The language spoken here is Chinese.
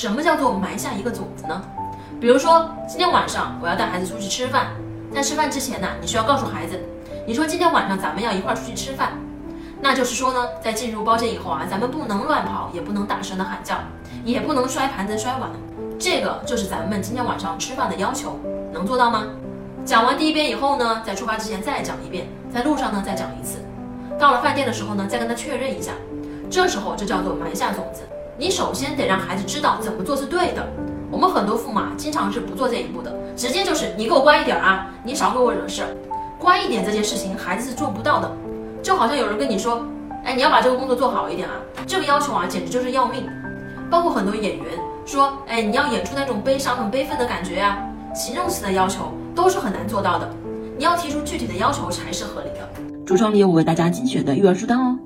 什么叫做埋下一个种子呢？比如说，今天晚上我要带孩子出去吃饭，在吃饭之前呢，你需要告诉孩子，你说今天晚上咱们要一块儿出去吃饭，那就是说呢，在进入包间以后啊，咱们不能乱跑，也不能大声的喊叫，也不能摔盘子摔碗，这个就是咱们今天晚上吃饭的要求，能做到吗？讲完第一遍以后呢，在出发之前再讲一遍，在路上呢再讲一次，到了饭店的时候呢，再跟他确认一下，这时候就叫做埋下种子。你首先得让孩子知道怎么做是对的。我们很多父母啊，经常是不做这一步的，直接就是你给我乖一点啊，你少给我惹事。乖一点这件事情，孩子是做不到的。就好像有人跟你说，哎，你要把这个工作做好一点啊，这个要求啊，简直就是要命。包括很多演员说，哎，你要演出那种悲伤、很悲愤的感觉呀，形容词的要求都是很难做到的。你要提出具体的要求才是合理的。橱窗里有我为大家精选的育儿书单哦。